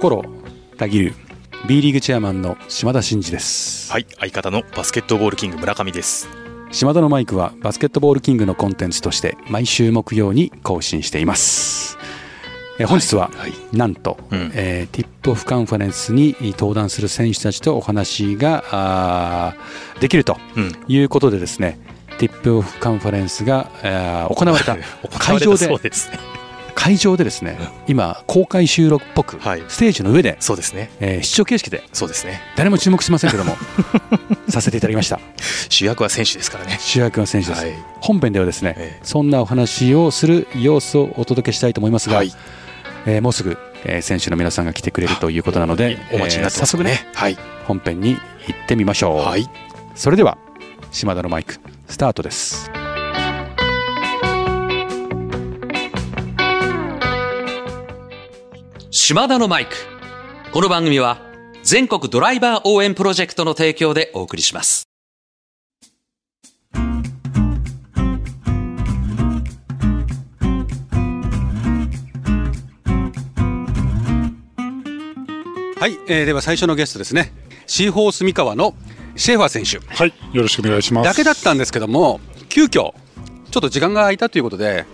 心たぎる B リーグチェアマンの島田真二です。はい相方のバスケットボールキング村上です。島田のマイクはバスケットボールキングのコンテンツとして毎週木曜に更新しています。え本日は、はいなんと、うん。えーティップオフカンファレンスに登壇する選手たちとお話ができるとうん。いうことでですねティップオフカンファレンスが行われた。会場でそうですね会場でですね今公開収録っぽく、はい。ステージの上で、そうですね。えー視聴形式でそうですね。誰も注目しませんけども させていただきました。主役は選手ですからね。主役は選手です、はい。本編ではですね、ええ。そんなお話をする様子をお届けしたいと思いますが、はい。えーもうすぐ、えー選手の皆さんが来てくれるということなのでお待ちになって早速ねはい。本編に行ってみましょう、はい。それでは島田のマイクスタートです島田のマイク。この番組は全国ドライバー応援プロジェクトの提供でお送りします。はい、えーでは最初のゲストですねシーホース三河のシェーファー選手はい、よろしくお願いします。だけだったんですけども急遽ちょっと時間が空いたということで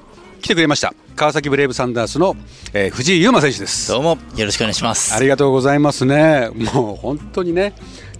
来てくれました川崎ブレイブサンダースの、えー藤井優馬選手です。どうもよろしくお願いします。ありがとうございますね。もう本当にね。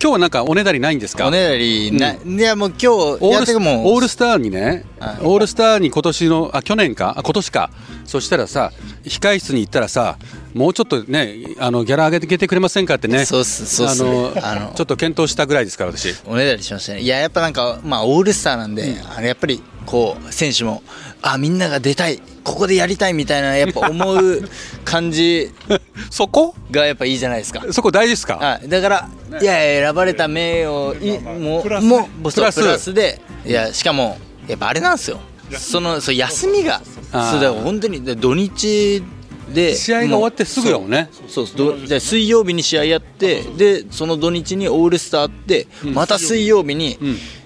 今日はなんかおねだりないんですか？おねだりな、い。やもう今日オールスターにね、はいオールスターに今年のあ去年か？あ今年か。そしたらさ控室に行ったらさもうちょっとねあのギャラ上げてくれませんかってね。そうっすそうっすあのあのちょっと検討したぐらいですから私。おねだりしましたね。いややっぱなんかまあオールスターなんで、あれやっぱりこう選手もあみんなが出たい。ここでやりたいみたいなやっぱ思う感じ そこ？がやっぱいいじゃないですか。そこ大事ですか？はい、だから、いやいや選ばれた名誉いもプラスねもうプラス。プラスで。いやしかもやっぱあれなんですよ。そのそう休みが。そうだから本当にで土日で試合が終わってすぐよね。そうそうどで水曜日に試合やってでその土日にオールスターあって、また水曜日に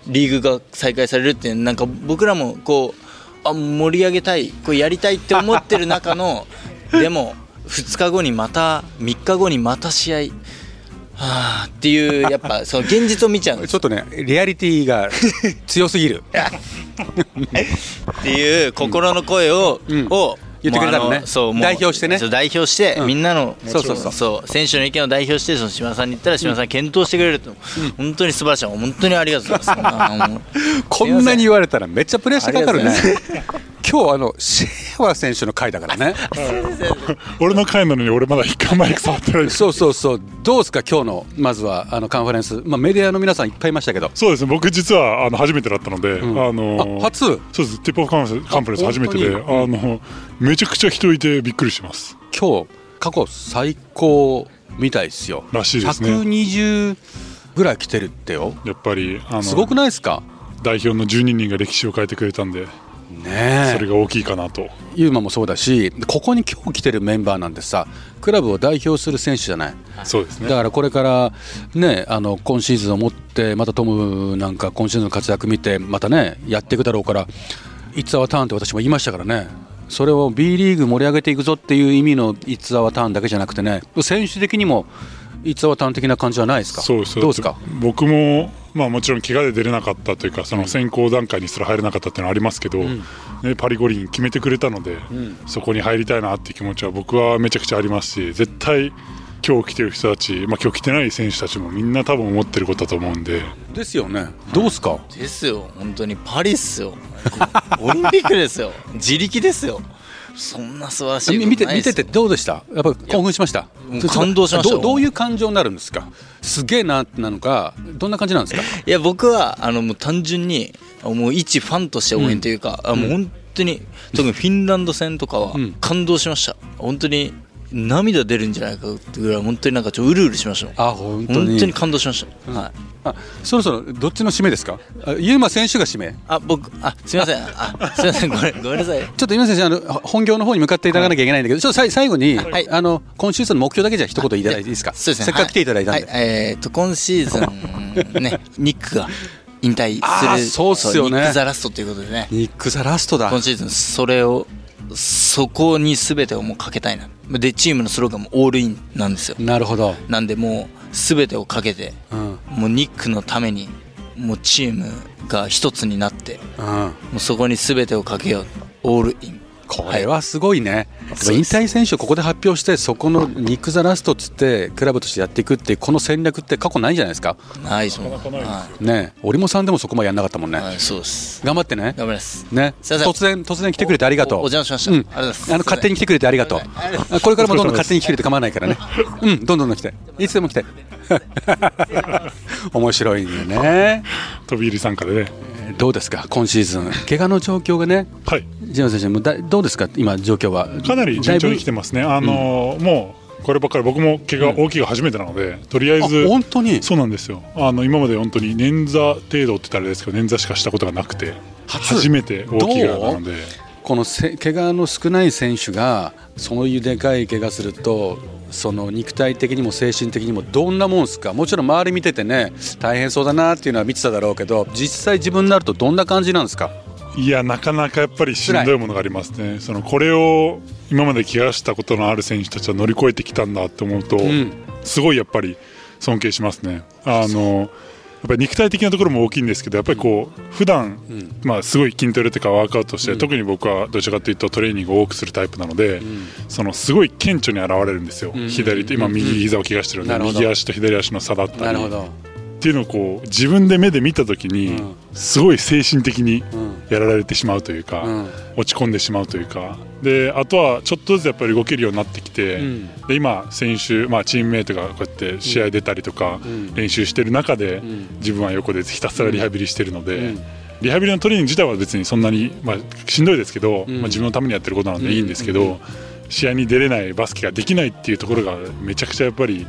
リーグが再開されるってなんか僕らもこうあ盛り上げたいこうやりたいって思ってる中の でも2日後にまた3日後にまた試合。はあっていうやっぱその現実を見ちゃうちょっとねリアリティが強すぎる。っていう心の声を、うん。を言ってくれたのね。そうもう代表してね。そう代表して、うん。みんなのそうそうそう。選手の意見を代表してその島田さんに言ったら島田さん検討してくれると、本当に素晴らしい。本当にありがとうございます。こんなに言われたらめっちゃプレッシャーかかるね今日あのシェーファー選手の回だからね。俺の回なのに俺まだ一回マイク触ってない。そうそうそう。どうですか？今日のまずはあのカンファレンス、まあ、メディアの皆さんいっぱいいましたけど。そうですね、僕実はあの初めてだったので、ん。あのあ初？そうです、ティップオフカンファレンス初めてで、あ本のめちゃくちゃ人いてびっくりします。今日過去最高みたいですよ。らしいですね。120ぐらい来てるってよ。やっぱりあのすごくないですか？代表の12人が歴史を変えてくれたんで、ねえそれが大きいかなと。ユーマもそうだしここに今日来てるメンバーなんてさクラブを代表する選手じゃないそうですね。だからこれからねあの今シーズンを持ってまたトムなんか今シーズンの活躍見てまたねやっていくだろうから「It's our turn」って私も言いましたからねそれを B リーグ盛り上げていくぞっていう意味の「It's our turn」だけじゃなくてね選手的にも「It's our turn」的な感じはないですか？そうです。どうですか？僕も、まあ、もちろん怪我で出れなかったというかその選考段階にすら入れなかったっていうのはありますけど、ね、パリ五輪決めてくれたので、そこに入りたいなっていう気持ちは僕はめちゃくちゃありますし絶対今日来てる人たち、まあ、今日来てない選手たちもみんな多分思ってることだと思うんで。ですよね。どうですか？ですよ。本当にパリっすよ。オリンピックですよ。自力ですよそんな素晴らしい見て見ててどうでした？やっぱ興奮しました？感動しましたよ。どうどういう感情になるんですか？すげえななのかどんな感じなんですか？いや僕はあのもう単純にもう一ファンとして応援というか、あもう本当に特にフィンランド戦とかはうん。感動しました。本当に涙出るんじゃないかってぐらい本当になんかちょうるうるしましたあ本当に。本当に感動しました、はい。あそろそろどっちの締めですか？あユーマ選手が締め。あ僕あすみません。あすみません。ごめんごめんなさい。ちょっと今先生あの本業の方に向かっていただかなきゃいけないんだけど、ちょっとさい最後に、はい。あの今シーズンの目標だけじゃ一言いただいていいですか？そうですね。せっかく来ていただいたんで、はい。はいえー、と今シーズンねニックが引退する。そうっすよね。ニック・ザ・ラストということでね。ニック・ザ・ラストだ。今シーズンそれをそこに全てをもうかけたいな。でチームのスローガンもオールインなんですよ。なるほど、なんでもう全てをかけてうん。もうニックのためにもうチームが一つになってうん、もうそこに全てをかけようオールインこれはすごいね、そうです。引退選手をここで発表してそこのニック・ザ・ラストっつってクラブとしてやっていくっていうこの戦略って過去ないんじゃないですか。ないですもん。なはねえ。織茂さんでもそこまでやんなかったもんね、い、はい、そうです。頑張ってね。頑張ります。ね。突然突然来てくれてありがとう。おお邪魔しました。うん、ありがとうございます。あの勝手に来てくれてありがとう。あこれからもどんどん勝手に来てくれて構わないからね。うん。どんどん来て。いつでも来て。面白いよね。飛び入り参加でね。えーどうですか？今シーズン。怪我の状況がね。はい。ジェマ選手もだどうですか？今状況は。かなり順調に来てまますね。あのーもうこればっかり僕も怪我大きいが初めてなので、とりあえずあ本当に？そうなんですよ。あの今まで本当に捻挫程度って言ったらあれですけど捻挫しかしたことがなくて初？初めて大きい怪我なので。このせ怪我の少ない選手がそういうでかい怪我するとその肉体的にも精神的にもどんなもんですか？もちろん周り見ててね大変そうだなっていうのは見てただろうけど実際自分になるとどんな感じなんですか？いやなかなかやっぱりしんどいものがありますね。そのこれを今まで怪我したことのある選手たちは乗り越えてきたんだと思うと、ん。すごいやっぱり尊敬しますね。あのやっぱり肉体的なところも大きいんですけどやっぱりこう普段、まあすごい筋トレとかワークアウトして、特に僕はどちらかというとトレーニングを多くするタイプなので、そのすごい顕著に現れるんですよ、左と今右膝を怪我してるので、右足と左足の差だったり。なるほどっていうのをこう自分で目で見た時に、うん。すごい精神的にん。やられてしまうというか、うん。落ち込んでしまうというか。であとはちょっとずつやっぱり動けるようになってきて、ん。で今選手、まあ、チームメートがこうやって試合出たりとか、ん。練習してる中で、ん。自分は横でひたすらリハビリしてるので。うん。リハビリのトレーニング自体は別にそんなに、まあ、しんどいですけど、ん。まあ、自分のためにやってることなんでいいんですけど、試合に出れないバスケができないっていうところがめちゃくちゃやっぱり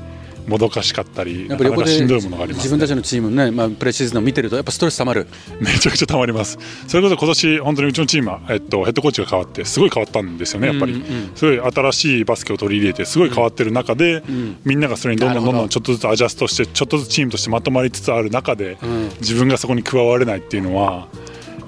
もどかしかったりやっぱりしんどいものがあります、ね、自分たちのチームのね、まあ、プレシーズンを見てるとやっぱストレスたまる。めちゃくちゃたまります。それこそ今年本当にうちのチームは、えっと、ヘッドコーチが変わってすごい変わったんですよねやっぱり、うんうんすごい新しいバスケを取り入れてすごい変わってる中で、みんながそれにどんどんどんどんちょっとずつアジャストしてちょっとずつチームとしてまとまりつつある中で、ん。自分がそこに加われないっていうのは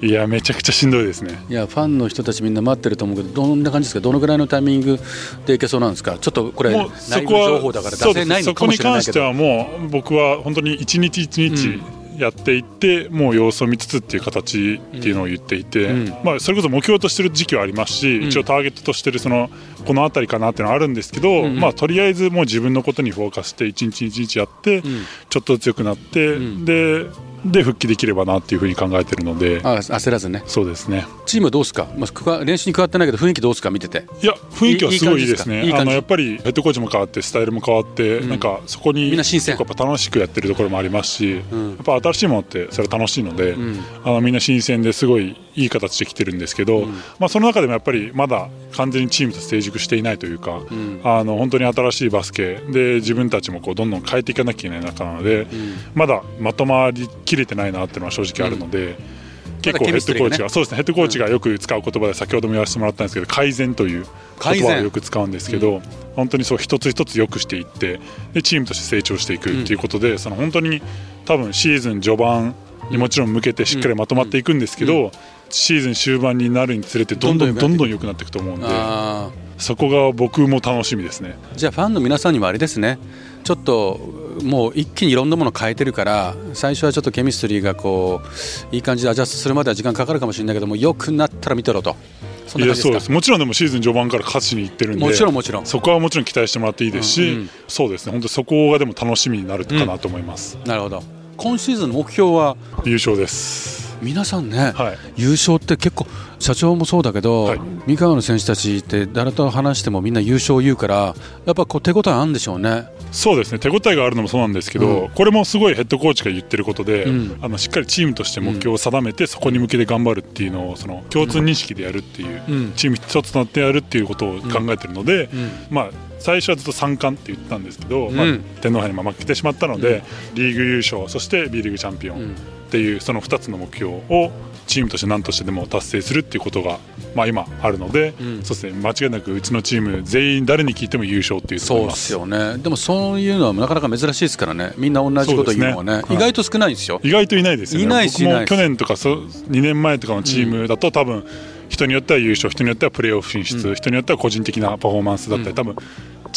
いやめちゃくちゃしんどいですね。いやファンの人たちみんな待ってると思うけどどんな感じですか？どのぐらいのタイミングでいけそうなんですか？ちょっとこれもうそ内部こは情報だから出せないのかもそこに関しれないけど。してはもう僕は本当に一日一日やっていって、もう様子を見つつっていう形っていうのを言っていて、うん。まあ、それこそ目標としてる時期はありますし、一応ターゲットとしてるそのこの辺りかなっていうのはあるんですけど、まあ、とりあえずもう自分のことにフォーカスして一日一日やって、ちょっとずつ良くなって、でで復帰できればなっていうふうに考えてるので。あ焦らずね。そうですね。チームはどうですか、まあ練習に加わってないけど雰囲気どうですか？見てて。いや雰囲気はすごいですね。あのやっぱりヘッドコーチも変わってスタイルも変わって、なんかそこにみんな新鮮。やっぱ楽しくやってるところもありますし、やっぱ新しいものってそれは楽しいので、あのみんな新鮮ですごいいい形で来てるんですけど、まあ、その中でもやっぱりまだ完全にチームと成熟していないというか、あの本当に新しいバスケで自分たちもこうどんどん変えていかなきゃいけない中なので、まだまとまりきれてないなっていうのは正直あるので。結構ヘッドコーチが、そうですね。ヘッドコーチがよく使う言葉で先ほども言わせてもらったんですけど改善という言葉をよく使うんですけど、本当にそう一つ一つ良くしていってでチームとして成長していくっていうことで、その本当に多分シーズン序盤にもちろん向けてしっかりまとまっていくんですけど、シーズン終盤になるにつれてどんどんどんどん良くなっていく。と思うんであそこが僕も楽しみですね。ーじゃあファンの皆さんにもあれですね。ちょっともう一気にいろんなもの変えてるから最初はちょっとケミストリーがこういい感じでアジャストするまでは時間かかるかもしれないけども良くなったら見てろと。そんいやそうです。すもちろんでもシーズン序盤から勝ちにいってるんでもちろんもちろん。そこはもちろん期待してもらっていいですし、うんうん。そうですね。本当そこがでも楽しみになるかなと思います、なるほど。今シーズンの目標は？優勝です皆さんね、はい。優勝って結構社長もそうだけど、はい。三河の選手たちって誰と話してもみんな優勝を言うからやっぱこう手応えあるんでしょうね。そうですね。手応えがあるのもそうなんですけど、うん。これもすごいヘッドコーチが言ってることで、うん。あのしっかりチームとして目標を定めて、そこに向けて頑張るっていうのをその共通認識でやるっていう、うん。チーム一つとなってやるっていうことを考えてるので、うん。まあ最初はずっと3冠って言ってたんですけど、まあうん、天皇杯にまあ負けてしまったので、リーグ優勝そして B リーグチャンピオンっていうその2つの目標をチームとして何としてでも達成するっていうことが、まあ、今あるので、ん。そうですね。間違いなくうちのチーム全員誰に聞いても優勝っていう。そうですすよね。でもそういうのはなかなか珍しいですからね。みんな同じこと言うのはね。ね。意外と少ないんですよ、意外といないですよね。いないし僕も去年とかそ2年前とかのチームだと多分1人によっては優勝人によってはプレーオフ進出、人によっては個人的なパフォーマンスだったり、多分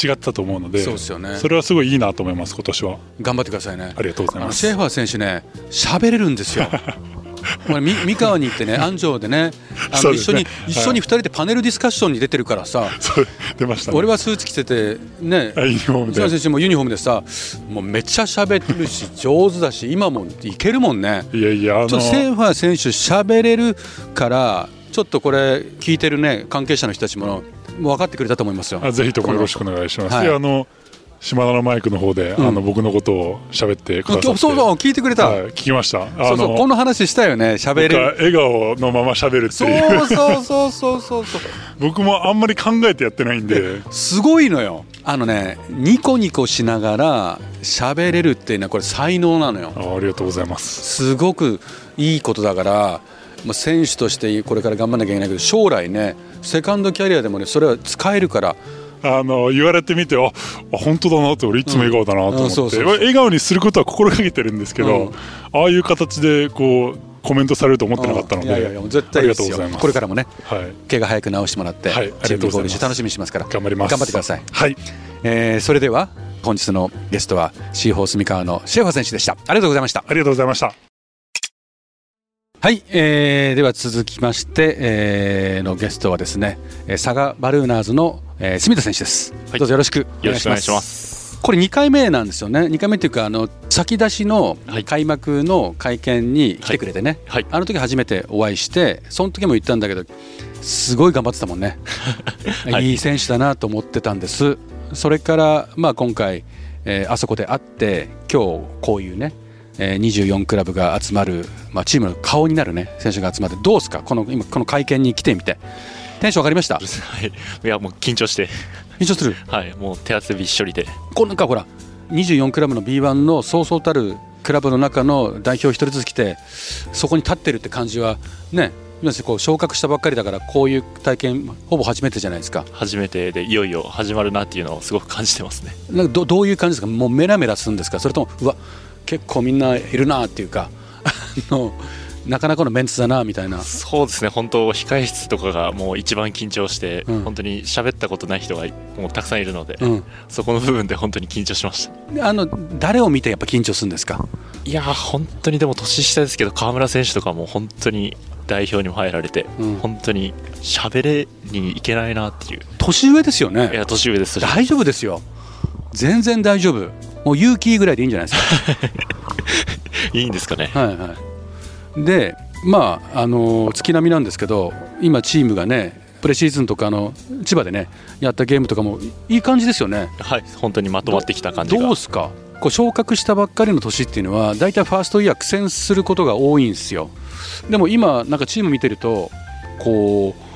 違ったと思うのでそうですよね。それはすごいいいなと思います今年は。頑張ってくださいね。ありがとうございます。シェーファー選手ね喋れるんですよ。三河に行ってね安城でねあの一緒に、そうですね。一緒に2人でパネルディスカッションに出てるからさ、出ましたね。俺はスーツ着ててねあユニフォームで。内村選手もユニフォームでさもうめっちゃ喋るし上手だし今もいけるもんね。いやいやあのちょっとセーファー選手喋れるからちょっとこれ聞いてるね関係者の人たちももう分かってくれたと思いますよ。あぜひともよろしくお願いします、はい。であの島田のマイクの方で、ん。あの僕のことを喋ってくださって。そうそう聞いてくれた、はい、聞きました。あそうそうこの話したよね。喋れる。笑顔のまま喋るってそういう。そうそうそうそうそう。僕もあんまり考えてやってないんですごいのよ。あのねニコニコしながら喋れるっていうのはこれ才能なのよ。あありがとうございます。すごくいいことだからもう選手としてこれから頑張らなきゃいけないけど将来ねセカンドキャリアでもねそれは使えるから。あの言われてみてああ本当だなって俺いつも笑顔だなとうんうん思って笑顔にすることは心がけてるんですけど、うん。ああいう形でこうコメントされると思ってなかったので、いやいやいや絶対いいですよ。ありがとうございます。これからもねはい。怪我早く治してもらって、はいチームに合流して楽しみにしますから。頑張ります。頑張ってください、はい。えーそれでは本日のゲストはシーホース三河のシェーファー選手でした。ありがとうございました。ありがとうございましたはい、えーでは続きまして、えーのゲストはですねえー佐賀バルーナーズの、えー住田選手です、はい。どうぞよろしく。お願いします。これ2回目なんですよね。2回目っていうかあの先出しのはい。開幕の会見に来てくれてね、はい。あの時初めてお会いしてその時も言ったんだけどすごい頑張ってたもんね、はい。い、い選手だなと思ってたんです。それから、まあ、今回、えーあそこで会って今日こういうねえー24クラブが集まる、まあ、チームの顔になる、ね、選手が集まってどうですか？この今この会見に来てみて。テンション上がりました？はい。いやもう緊張して、緊張する？はい。もう手汗びっしょりで、こうなんかほら24クラブの B1 のそうそうたるクラブの中の代表一人ずつ来てそこに立ってるって感じはね要するにこう昇格したばっかりだからこういう体験ほぼ初めてじゃないですか。初めてでいよいよ始まるなっていうのをすごく感じてますね。なんかどどういう感じですか？もうメラメラするんですか？それともうわ結構みんないるなっていうかあのなかなかのメンツだなみたいな。そうですね。本当控え室とかがもう一番緊張して、うん。本当に喋ったことない人がもうたくさんいるので、うん。そこの部分で本当に緊張しました。あの誰を見てやっぱ緊張するんですか？いやー本当にでも年下ですけど河村選手とかも本当に代表にも入られて、うん。本当に喋れにいけないなっていう。年上ですよいねや年上です。大丈夫ですよ全然大丈夫。もう勇気ぐらいでいいんじゃないですか。いいんですかね。はいはい、でまああの月並みなんですけど今チームがねプレシーズンとかあの千葉でねやったゲームとかもいい感じですよね。はい本当にまとまってきた感じが。どうですか？こう昇格したばっかりの年っていうのは大体ファーストイヤー苦戦することが多いんですよ。でも今なんかチーム見てるとこう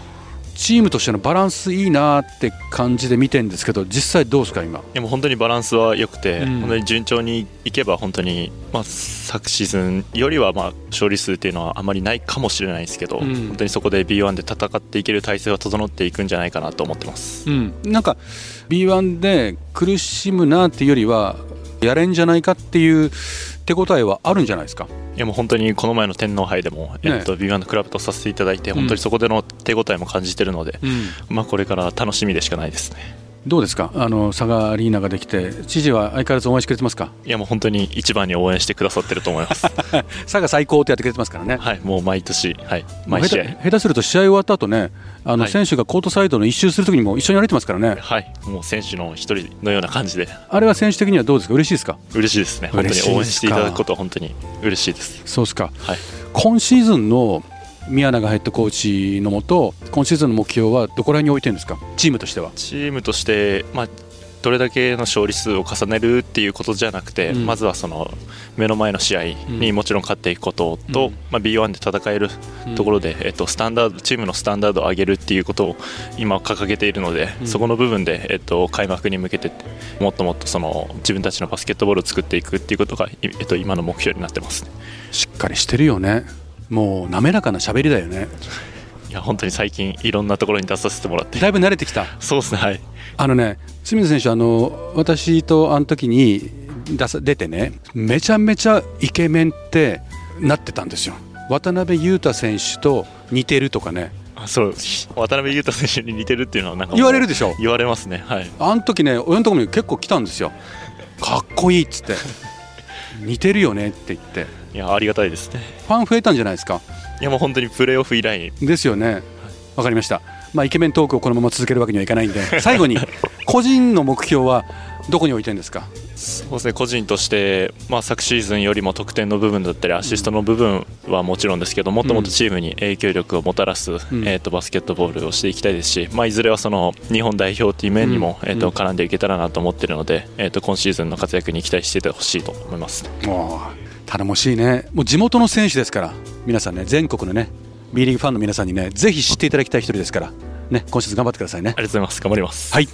チームとしてのバランスいいなって感じで見てるんですけど実際どうですか今？でも本当にバランスは良くて、うん。本当に順調にいけば本当に、まあ、昨シーズンよりはまあ勝利数っていうのはあまりないかもしれないですけど、うん。本当にそこで B1 で戦っていける体制が整っていくんじゃないかなと思ってます。うん、なんか B1 で苦しむなっていうよりはやれんじゃないかっていう手応えはあるんじゃないですか？いやもう本当にこの前の天皇杯でも、えっと、B1 のクラブとさせていただいて、本当にそこでの手応えも感じてるので、まあ、これから楽しみでしかないですね。どうですか？あの佐賀アリーナができて知事は相変わらず応援してくれてますか？いやもう本当に一番に応援してくださってると思います。佐賀最高ってやってくれてますからね。はい、もう毎年、はい、毎試合下手。すると試合終わった後ねあのはい選手がコートサイドの一周するときにも一緒に歩いてますからね、はい、もう選手の一人のような感じであれは選手的にはどうですか？嬉しいですか？嬉しいですね。本当に応援していただくことは本当に嬉しいです。そうですかはい。今シーズンの宮永ヘッドコーチのもと今シーズンの目標はどこら辺に置いてるんですか？チームとしては。チームとして、まあ、どれだけの勝利数を重ねるっていうことじゃなくて、うん。まずはその目の前の試合にもちろん勝っていくことと、うん。まあ、B1 で戦えるところで、えっと、スタンダードチームのスタンダードを上げるっていうことを今掲げているので、うん。そこの部分で、えっと、開幕に向けてもっともっとその自分たちのバスケットボールを作っていくっていうことが、いえっと、今の目標になってます、ね、しっかりしてるよねもう滑らかな喋りだよね。いや本当に最近いろんなところに出させてもらって。だいぶ慣れてきた。そうですねはい。あのね清水選手あの私とあの時に出さ出てねめちゃめちゃイケメンってなってたんですよ。渡辺裕太選手と似てるとかね。そう。渡辺裕太選手に似てるっていうのはなんか言われるでしょ？言われますね。はい。あの時ね親のところに結構来たんですよ。かっこいいっつって。似てるよねって言っていやありがたいですね。ファン増えたんじゃないですか？いやもう本当にプレーオフ以来。ですよね。わかりました。まあイケメントークをこのまま続けるわけにはいかないんで。最後に個人の目標はどこに置いてるんですか？そうですね個人として、まあ、昨シーズンよりも得点の部分だったりアシストの部分はもちろんですけどもっともっとチームに影響力をもたらす、ん。えー、とバスケットボールをしていきたいですし、まあ、いずれはその日本代表という面にも、うん。えー、と絡んでいけたらなと思っているので、えー、と今シーズンの活躍に期待しててほしいと思います。頼もしいね。もう地元の選手ですから皆さんね全国のね B リーグファンの皆さんにねぜひ知っていただきたい一人ですからね今シーズン頑張ってくださいね。ありがとうございます。頑張ります、はい。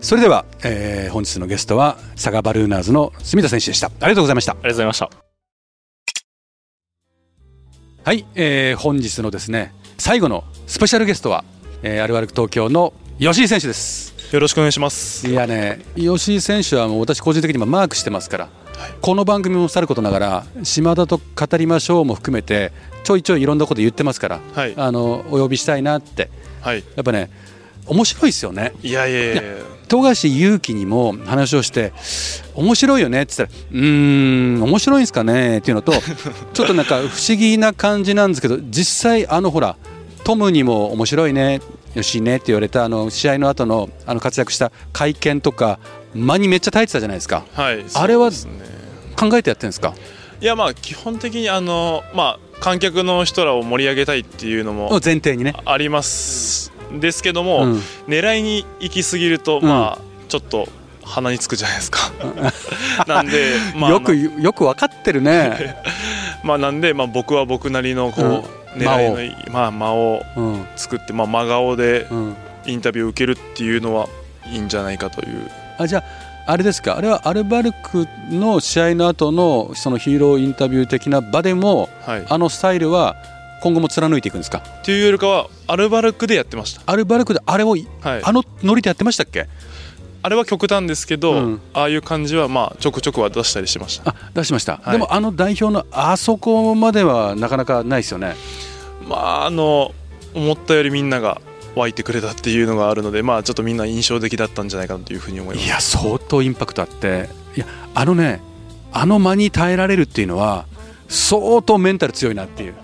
それでは、えー本日のゲストは佐賀バルーナーズの住田選手でした。ありがとうございました。ありがとうございました。はい、えー本日のですね最後のスペシャルゲストは、えーアルバルク東京の吉井選手ですよろしくお願いします。いやね吉井選手はもう私個人的にもマークしてますから、この番組もさることながら島田と語りましょうも含めてちょいちょいいろんなこと言ってますから、はいあのお呼びしたいなってはい。やっぱね面白いですよねいやいやいやいや。富樫勇樹にも話をして面白いよねって言ったらうーん面白いんですかねっていうのと ちょっとなんか不思議な感じなんですけど実際あのほらトムにも面白いねよしねって言われたあの試合の後のあの活躍した会見とか間にめっちゃ耐えてたじゃないですか。はい。あれは考えてやってるんですか？いやまあ基本的にあのまあ観客の人らを盛り上げたいっていうのも前提にね、ありますですけども、うん。狙いに行き過ぎると、うん。まあちょっと鼻につくじゃないですか。なんで、まあ、よくよく分かってるね、まあなんでまあ僕は僕なりのこう、うん狙いのまあ間をうん作ってまあ真顔でうん、インタビューを受けるっていうのはいいんじゃないかという。あじゃああれですか？あれはアルバルクの試合の後のそのヒーローインタビュー的な場でもはい。あのスタイルは今後も貫いていくんですか？っていうよりかはアルバルクでやってました。アルバルクであれを、はい。あのノリでやってましたっけ？あれは極端ですけど、うん。ああいう感じはまあちょくちょくは出したりしました。あ出しました、はい。でもあの代表のあそこまではなかなかないですよね。まああの思ったよりみんなが湧いてくれたっていうのがあるのでまあちょっとみんな印象的だったんじゃないかなというふうに思います。いや相当インパクトあって。いやあのねあの間に耐えられるっていうのは相当メンタル強いなっていう。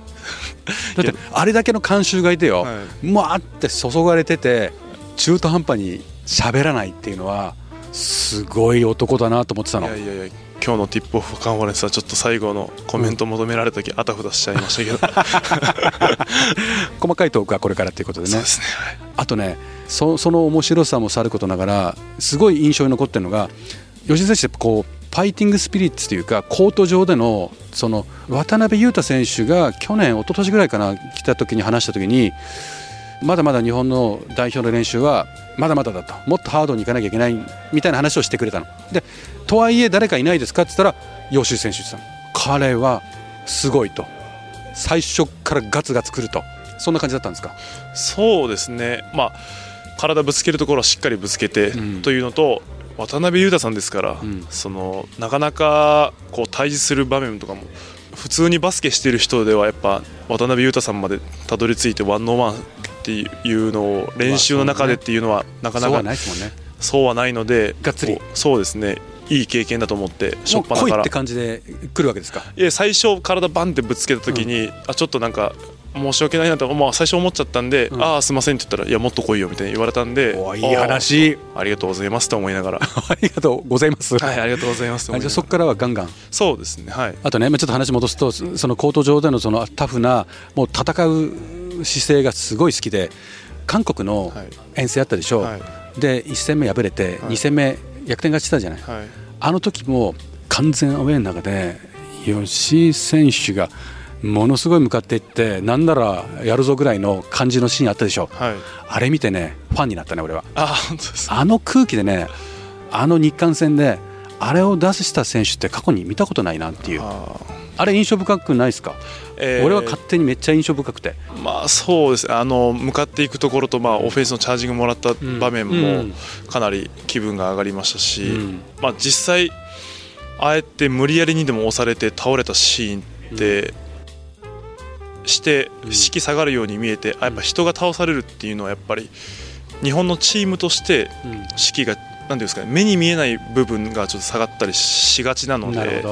だってあれだけの観衆がいてよ、はもわーって注がれてて中途半端に喋らないっていうのはすごい男だなと思ってたの。いやいやいや今日のティップオフカンファレンスはちょっと最後のコメント求められた時あたふたしちゃいましたけど、細かいトークはこれからということでね。ね、はい。あとねそその面白さもさることながらすごい印象に残ってるのが吉田選手ってこうファイティングスピリッツというかコート上でのその渡辺裕太選手が去年一昨年ぐらいかな来た時に話した時にまだまだ日本の代表の練習はまだまだだと。もっとハードにいかなきゃいけないみたいな話をしてくれたの。でとはいえ誰かいないですかって言ったら吉井選手って言ってたの。彼はすごいと。最初からガツガツくると。そんな感じだったんですか？そうですね。まあ体ぶつけるところはしっかりぶつけてうん。というのと、渡辺裕太さんですから、ん。そのなかなかこう対峙する場面とかも普通にバスケしてる人ではやっぱ渡辺裕太さんまでたどり着いてワンノーワンっていうのを練習の中でっていうのはなかなかないですもんね。そうはないのでがっつり。そうですねいい経験だと思ってしょっぱなから。来いって感じで来るわけですか？いや最初体バンってぶつけた時に、あちょっとなんか申し訳ないなと、まあ、最初思っちゃったんで、うん。ああすいませんって言ったらいやもっと来いよみたいに言われたんでおいい話。ありがとうございますと思いながら。ありがとうございます、はいありがとうございますじゃあそこからはガンガン。そうですねはい。あとねまあちょっと話戻すとそそのコート上でのそのタフなもう戦う姿勢がすごい好きで韓国のはい。遠征あったでしょ、はい。で1戦目敗れてはい。2戦目逆転勝ちしたじゃない、はい。あの時も完全アウェーの中で吉井選手がものすごい向かっていってなんならやるぞぐらいの感じのシーンあったでしょ。はい。あれ見てねファンになったね俺は。ああの空気でねあの日韓戦であれを出した選手って過去に見たことないなっていう。ああれ印象深くないですか、ーえー。俺は勝手にめっちゃ印象深くて。まあそうですね。あの向かっていくところと、まあ、オフェンスのチャージングもらった場面うもん。かなり気分が上がりましたし、うん。まあ、実際あえて無理やりにでも押されて倒れたシーンって、して士気下がるように見えて、あやっぱ人が倒されるっていうのはやっぱり日本のチームとして士気が何ていうんですかね目に見えない部分がちょっと下がったりしがちなので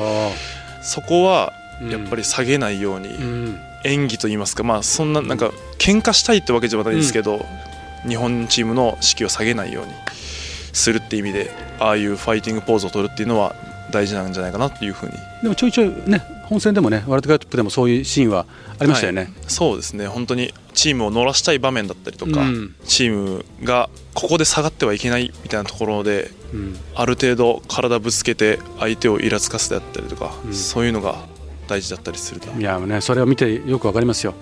そこはやっぱり下げないように、演技といいますかまあそんななんか喧嘩したいってわけじゃないですけど、日本チームの士気を下げないようにするっていう意味でああいうファイティングポーズを取るっていうのは大事なんじゃないかなっていうふうに。でもちょいちょいね本戦でもねワールドカップでもそういうシーンはありましたよね、はい、そうですね。本当にチームを乗らしたい場面だったりとか、うん、チームがここで下がってはいけないみたいなところで、うん、ある程度体ぶつけて相手をイラつかすであったりとか、うん、そういうのが大事だったりするいやねそれを見てよくわかりますよ。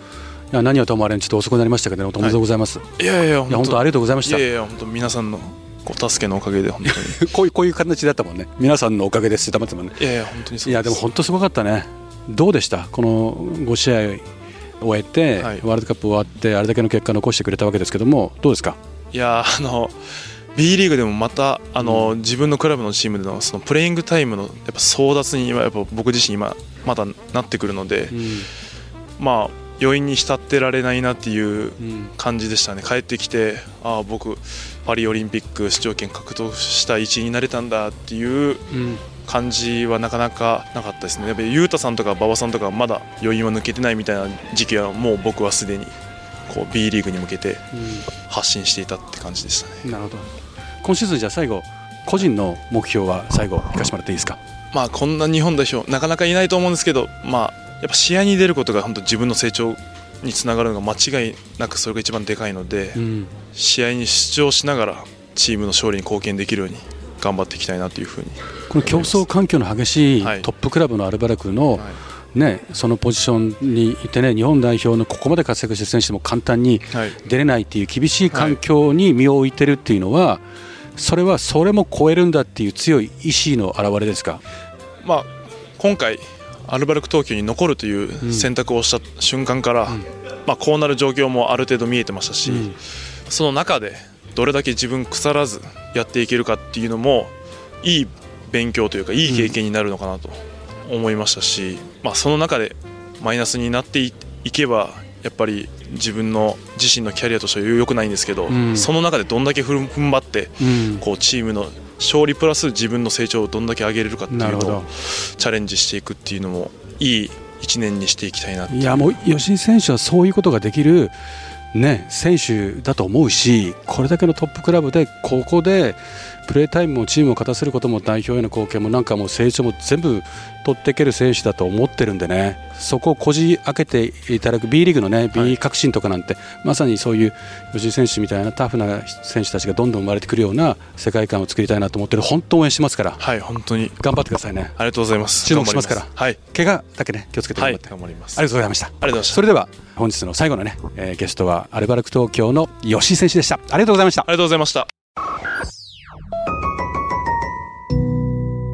いや何はともあれちょっと遅くなりましたけど、ね、おめでとうございます、はい、いやいや本当ありがとうございました。いやいや本当皆さんのご助けのおかげで本当に。こういうこういう形だったもんね。皆さんのおかげですってってもんね。いやいや本当にいやでも本当すごかったね。どうでした？この5試合終えて、はい、ワールドカップ終わってあれだけの結果残してくれたわけですけどもどうですか？いやあの B リーグでもまたあの、うん、自分のクラブのチームでのそのプレイングタイムのやっぱ争奪にやっぱ僕自身今まだなってくるので、うん、まあ余韻に浸ってられないなっていう感じでしたね、帰ってきてああ僕パリオリンピック出場権獲得した一位になれたんだっていう感じはなかなかなかったですね。やっぱり雄太さんとか馬場さんとかまだ余韻は抜けてないみたいな時期はもう僕はすでにこう B リーグに向けて発信していたって感じでしたね。なるほど。今シーズンじゃ最後個人の目標は最後聞かせてもらっていいですか？まあこんな日本代表なかなかいないと思うんですけどまあやっぱ試合に出ることが本当自分の成長につながるのが間違いなくそれが一番でかいので、うん、試合に出場しながらチームの勝利に貢献できるように頑張っていきたいなというふうに。この競争環境の激しいトップクラブのアルバルクの、はい、ね、そのポジションにいてね日本代表のここまで活躍してる選手でも簡単に出れないっていう厳しい環境に身を置いてるっていうのは、それはそれも超えるんだっていう強い意志の表れですか、まあ、今回アルバルク東京に残るという選択をした瞬間から、うん、まあ、こうなる状況もある程度見えてましたし、うん、その中でどれだけ自分腐らずやっていけるかっていうのもいい勉強というかいい経験になるのかなと思いましたし、まあ、その中でマイナスになっていけばやっぱり自分の自身のキャリアとしては良くないんですけど、うん、その中でどんだけ踏ん張って、こうチームの勝利プラス自分の成長をどんだけ上げれるかっていうのをチャレンジしていくっていうのもいい1年にしていきたいないやもう吉井選手はそういうことができるね、選手だと思うしこれだけのトップクラブでここでプレータイムもチームを勝たせることも代表への貢献もなんかもう成長も全部取っていける選手だと思ってるんでねそこをこじ開けていただく B リーグのね B 革新とかなんて、はい、まさにそういう吉井選手みたいなタフな選手たちがどんどん生まれてくるような世界観を作りたいなと思ってる本当応援しますから。はい本当に。頑張ってくださいね。ありがとうございます。注目しますから。はい。怪我だけね気をつけて頑張って、はい、頑張ります。ありがとうございました。ありがとうございました。それでは本日の最後のね、えー、ゲストはアルバルク東京の吉井選手でした。ありがとうございました。ありがとうございました。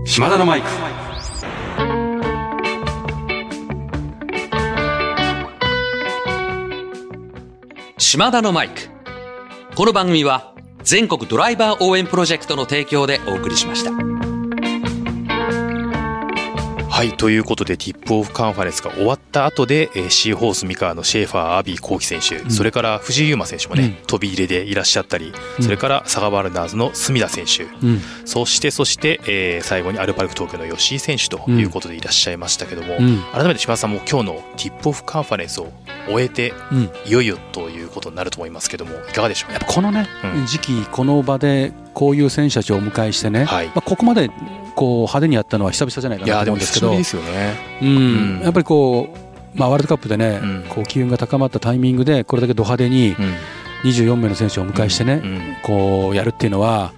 島田のマイク。島田のマイク。この番組は全国ドライバー応援プロジェクトの提供でお送りしました。はいということでティップオフカンファレンスが終わった後で、えー、シーホース三河のシェーファーアヴィ幸樹選手、うん、それから藤井優馬選手もね、うん、飛び入りでいらっしゃったり、うん、それから佐賀ワールナーズの隅田選手、そしてそして、えー、最後にアルパルク東京の吉井選手ということでいらっしゃいましたけども、改めて島田さんも今日のティップオフカンファレンスを終えて、いよいよということになると思いますけどもいかがでしょう？やっぱこのね、時期この場でこういう選手たちをお迎えしてね、はい、まあ、ここまでこう派手にやったのは久々じゃないかなと思うんですけど、やっぱりこう、まあ、ワールドカップでね、うん、こう機運が高まったタイミングでこれだけド派手に24名の選手をお迎えしてね、うん、こうやるっていうのは。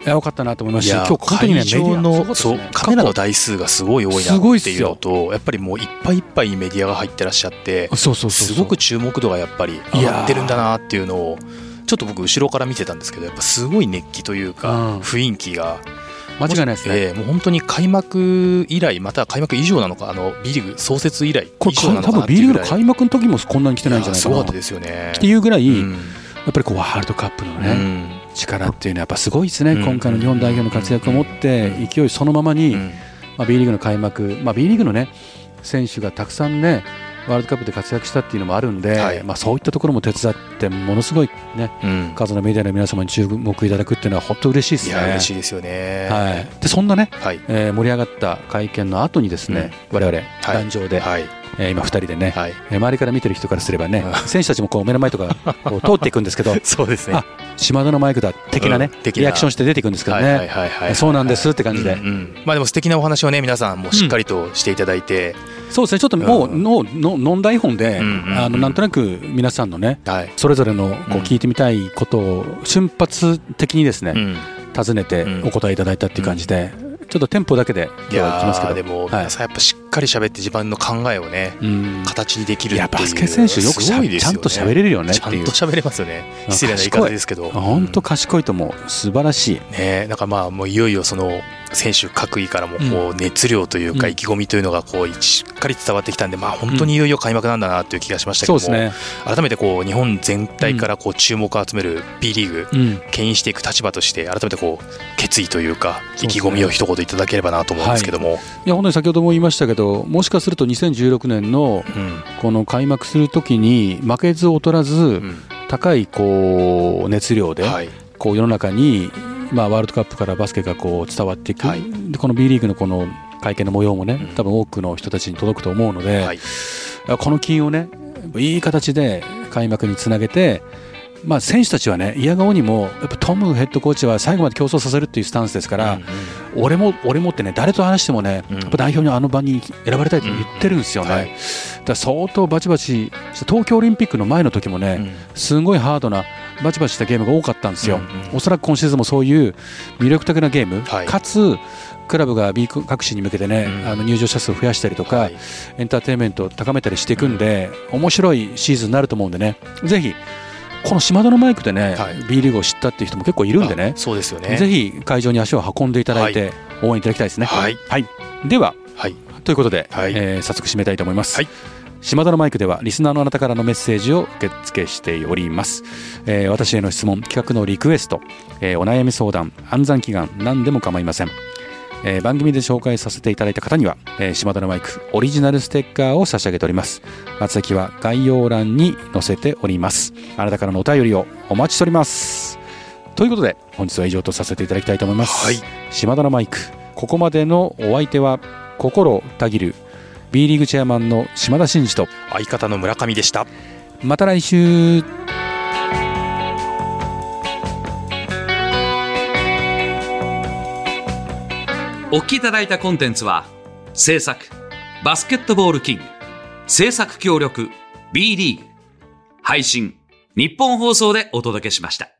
いや、よかったなと思いますし、今日本当にね、のそう、ね、カメラの台数がすごい多いなっていうのと、やっぱりもういっぱいいっぱいメディアが入ってらっしゃって、そうそう。すごく注目度がやっぱり上がってるんだなっていうのを、ちょっと僕後ろから見てたんですけど、やっぱすごい熱気というか、雰囲気が。間違いないですね、えー、もう本当に開幕以来または開幕以上なのかあの B リーグ創設以来これ多分 B リーグの開幕の時もこんなに来てないんじゃないか。なすごかったですよね。っていうぐらい、うん、やっぱりこうワールドカップのね、うん、力っていうのはやっぱすごいですね、うん、今回の日本代表の活躍を持って勢いそのままに、まあ、B リーグの開幕、まあ、B リーグのね選手がたくさんねワールドカップで活躍したっていうのもあるんで、はい。まあ、そういったところも手伝ってものすごい、ね、うん。数のメディアの皆様に注目いただくっていうのは本当嬉しいですね。嬉しいですよね。はい、でそんなね、はい。えー盛り上がった会見の後にですね、我々壇上で、はいえー今2人でね、はい。えー周りから見てる人からすればねうん。選手たちもこう目の前とか こう通っていくんですけどそうですね。あ島田のマイクだ的なね、うんリアクションして出ていくんですけどね、はいはいはいはい。そうなんですって感じで、うんうんまあでも素敵なお話をね皆さんもうしっかりとしていただいて、そうですねちょっともう、うん。ののノン台本で、うんうんうんあのなんとなく皆さんのねはい。それぞれのこううん。聞いてみたいことを瞬発的にですね、うん。尋ねてうん。お答えいただいたっていう感じで、ちょっとテンポだけでい今日は行きますけど。でもはい。皆さんやっぱしっかり喋って自分の考えをねうん。形にできるっていう。いやバスケ選手よくしゃねちゃんと喋れるよねちゃんと喋れますよね。失礼な言い方ですけど。本当賢いと思う。素晴らしい。ねなんかまあもういよいよその選手各位からもこう熱量というかうん。意気込みというのがこうしっかり伝わってきたんでまあ本当にいよいよ開幕なんだなという気がしましたけどもそうですね、改めてこう日本全体からこう注目を集める B リーグうん、牽引していく立場として改めてこう決意というか意気込みを一言いただければなと思うんですけども、い。や本当に先ほども言いましたけどもしかすると2016年のうん。この開幕するときに負けず劣らずうん。高いこう熱量ではい。こう世の中にまあワールドカップからバスケがこう伝わっていく、はい。でこの B リーグのこの会見の模様もねうん。多分多くの人たちに届くと思うので、はい。この金をねいい形で開幕につなげて、まあ、選手たちはね嫌顔にもやっぱトムヘッドコーチは最後まで競争させるっていうスタンスですから、俺も俺もってね誰と話してもね、うん。やっぱ代表にあの場に選ばれたいって言ってるんですよね、うんはい。だから相当バチバチ東京オリンピックの前の時もね、すごいハードなバチバチしたゲームが多かったんですよ、うんうん。おそらく今シーズンもそういう魅力的なゲーム、はい。かつクラブが B 各市に向けてね、うん。あの入場者数を増やしたりとか、はい。エンターテインメントを高めたりしていくんで、面白いシーズンになると思うんでね。ぜひこの島田のマイクでね、はい。B リーグを知ったっていう人も結構いるんでね。あそうですよね。ぜひ会場に足を運んでいただいて、応援いただきたいですね。はい。でははい。ということで、はい。えー早速締めたいと思います。はい。島田のマイクではリスナーのあなたからのメッセージを受付しております、えー私への質問企画のリクエスト、えーお悩み相談暗算祈願何でも構いません、えー番組で紹介させていただいた方には、えー島田のマイクオリジナルステッカーを差し上げております。松崎は概要欄に載せております。あなたからのお便りをお待ちしております。ということで本日は以上とさせていただきたいと思います、はい。島田のマイクここまでのお相手は心たぎる B リーグチェアマンの島田真二と相方の村上でした。また来週お聞きいただいたコンテンツは制作バスケットボールキング制作協力 B リーグ配信日本放送でお届けしました。